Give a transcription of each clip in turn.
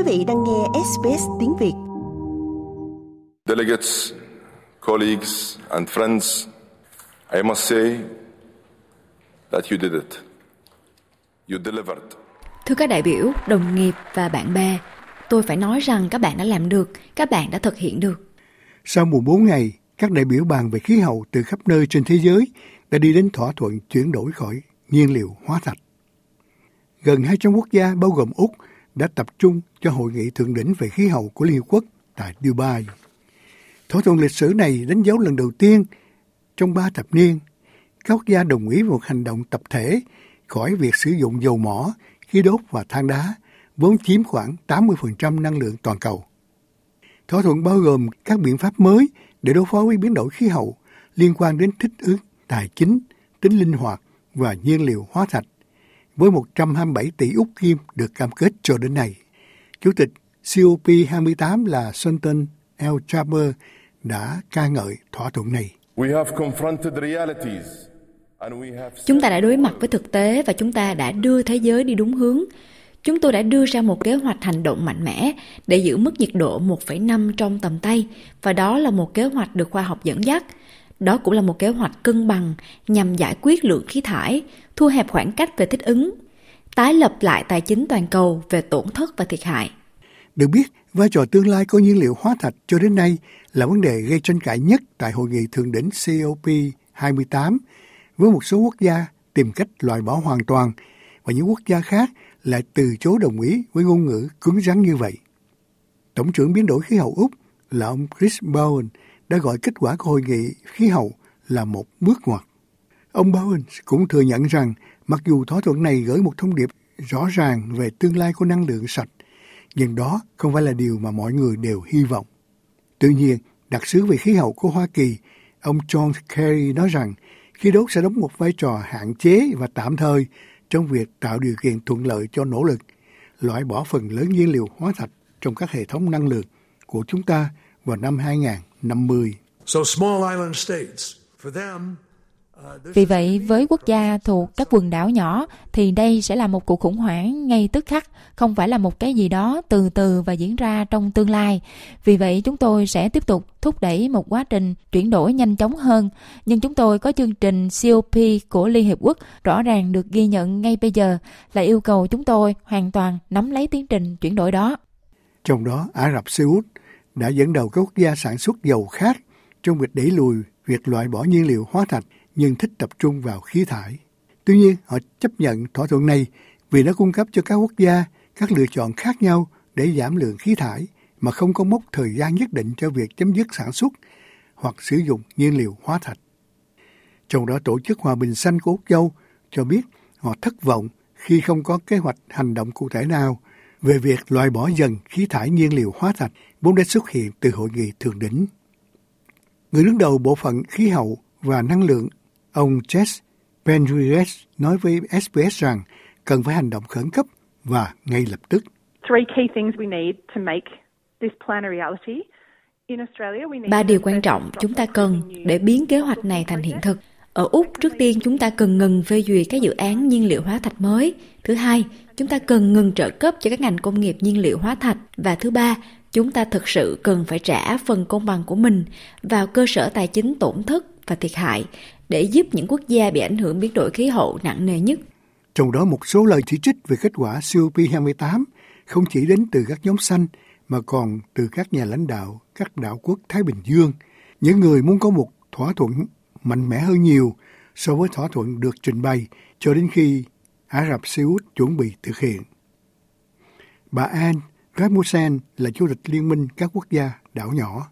Quý vị đang nghe SBS tiếng Việt. Delegates, colleagues and friends, I must say that you did it. You delivered. Thưa các đại biểu, đồng nghiệp và bạn bè, tôi phải nói rằng các bạn đã làm được, các bạn đã thực hiện được. Sau 14 ngày, các đại biểu bàn về khí hậu từ khắp nơi trên thế giới đã đi đến thỏa thuận chuyển đổi khỏi nhiên liệu hóa thạch. Gần 200 quốc gia bao gồm Úc đã tập trung cho hội nghị thượng đỉnh về khí hậu của Liên Hợp Quốc tại Dubai. Thỏa thuận lịch sử này đánh dấu lần đầu tiên trong ba thập niên các quốc gia đồng ý một hành động tập thể khỏi việc sử dụng dầu mỏ, khí đốt và than đá, vốn chiếm khoảng 80% năng lượng toàn cầu. Thỏa thuận bao gồm các biện pháp mới để đối phó với biến đổi khí hậu liên quan đến thích ứng, tài chính, tính linh hoạt và nhiên liệu hóa thạch với 127 tỷ Úc Kim được cam kết cho đến nay. Chủ tịch COP28 là Sultan El Jaber đã ca ngợi thỏa thuận này. Chúng ta đã đối mặt với thực tế và chúng ta đã đưa thế giới đi đúng hướng. Chúng tôi đã đưa ra một kế hoạch hành động mạnh mẽ để giữ mức nhiệt độ 1,5 trong tầm tay và đó là một kế hoạch được khoa học dẫn dắt. Đó cũng là một kế hoạch cân bằng nhằm giải quyết lượng khí thải, thu hẹp khoảng cách về thích ứng, tái lập lại tài chính toàn cầu về tổn thất và thiệt hại. Được biết, vai trò tương lai của nhiên liệu hóa thạch cho đến nay là vấn đề gây tranh cãi nhất tại hội nghị thượng đỉnh COP28 với một số quốc gia tìm cách loại bỏ hoàn toàn và những quốc gia khác lại từ chối đồng ý với ngôn ngữ cứng rắn như vậy. Tổng trưởng biến đổi khí hậu Úc là ông Chris Bowen đã gọi kết quả của hội nghị khí hậu là một bước ngoặt. Ông Bowen cũng thừa nhận rằng mặc dù thỏa thuận này gửi một thông điệp rõ ràng về tương lai của năng lượng sạch, nhưng đó không phải là điều mà mọi người đều hy vọng. Tuy nhiên, đặc sứ về khí hậu của Hoa Kỳ, ông John Kerry nói rằng khí đốt sẽ đóng một vai trò hạn chế và tạm thời trong việc tạo điều kiện thuận lợi cho nỗ lực, loại bỏ phần lớn nhiên liệu hóa thạch trong các hệ thống năng lượng của chúng ta vào năm 2000 50. Vì vậy, với quốc gia thuộc các quần đảo nhỏ thì đây sẽ là một cuộc khủng hoảng ngay tức khắc, không phải là một cái gì đó từ từ và diễn ra trong tương lai. Vì vậy, chúng tôi sẽ tiếp tục thúc đẩy một quá trình chuyển đổi nhanh chóng hơn. Nhưng chúng tôi có chương trình COP của Liên Hiệp Quốc rõ ràng được ghi nhận ngay bây giờ là yêu cầu chúng tôi hoàn toàn nắm lấy tiến trình chuyển đổi đó. Trong đó, Ả Rập Xê Út – đã dẫn đầu các quốc gia sản xuất dầu khác trong việc đẩy lùi việc loại bỏ nhiên liệu hóa thạch nhưng thích tập trung vào khí thải. Tuy nhiên, họ chấp nhận thỏa thuận này vì nó cung cấp cho các quốc gia các lựa chọn khác nhau để giảm lượng khí thải mà không có mốc thời gian nhất định cho việc chấm dứt sản xuất hoặc sử dụng nhiên liệu hóa thạch. Trong đó Tổ chức Hòa bình Xanh của Úc Châu cho biết họ thất vọng khi không có kế hoạch hành động cụ thể nào về việc loại bỏ dần khí thải nhiên liệu hóa thạch vốn đã xuất hiện từ hội nghị thượng đỉnh. Người đứng đầu bộ phận khí hậu và năng lượng Ông Jess Penriez nói với SBS rằng cần phải hành động khẩn cấp và ngay lập tức. Ba điều quan trọng chúng ta cần để biến kế hoạch này thành hiện thực. Ở Úc, trước tiên chúng ta cần ngừng phê duyệt các dự án nhiên liệu hóa thạch mới. Thứ hai, chúng ta cần ngừng trợ cấp cho các ngành công nghiệp nhiên liệu hóa thạch. Và thứ ba, chúng ta thực sự cần phải trả phần công bằng của mình vào cơ sở tài chính tổn thất và thiệt hại để giúp những quốc gia bị ảnh hưởng biến đổi khí hậu nặng nề nhất. Trong đó một số lời chỉ trích về kết quả COP28 không chỉ đến từ các nhóm xanh mà còn từ các nhà lãnh đạo các đảo quốc Thái Bình Dương, những người muốn có một thỏa thuận mạnh mẽ hơn nhiều so với thỏa thuận được trình bày cho đến khi Ả Rập Xê Út chuẩn bị thực hiện. Bà Anne Rasmussen là chủ tịch Liên minh các quốc gia đảo nhỏ.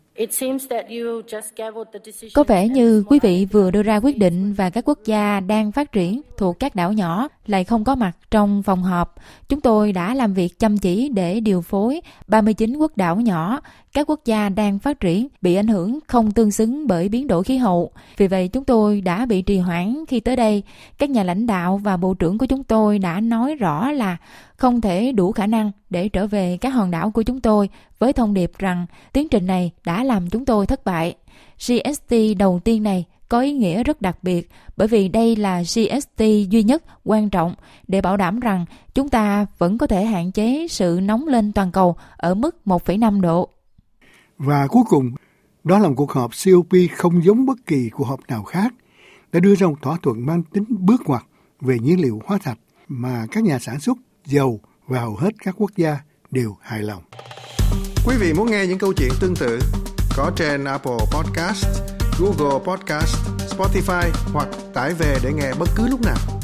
Có vẻ như quý vị vừa đưa ra quyết định và các quốc gia đang phát triển thuộc các đảo nhỏ lại không có mặt trong phòng họp. Chúng tôi đã làm việc chăm chỉ để điều phối 39 quốc đảo nhỏ, các quốc gia đang phát triển bị ảnh hưởng không tương xứng bởi biến đổi khí hậu. Vì vậy chúng tôi đã bị trì hoãn khi tới đây. Các nhà lãnh đạo và bộ trưởng của chúng tôi đã nói rõ là không thể đủ khả năng để trở về các hòn đảo của chúng tôi với thông điệp rằng tiến trình này đã làm chúng tôi thất bại. GST đầu tiên này có ý nghĩa rất đặc biệt bởi vì đây là GST duy nhất quan trọng để bảo đảm rằng chúng ta vẫn có thể hạn chế sự nóng lên toàn cầu ở mức 1,5 độ. Và cuối cùng, đó là một cuộc họp COP không giống bất kỳ cuộc họp nào khác đã đưa ra một thỏa thuận mang tính bước ngoặt về nhiên liệu hóa thạch mà các nhà sản xuất dầu và hầu hết các quốc gia đều hài lòng. Quý vị muốn nghe những câu chuyện tương tự có trên Apple Podcast, Google Podcast, Spotify hoặc tải về để nghe bất cứ lúc nào.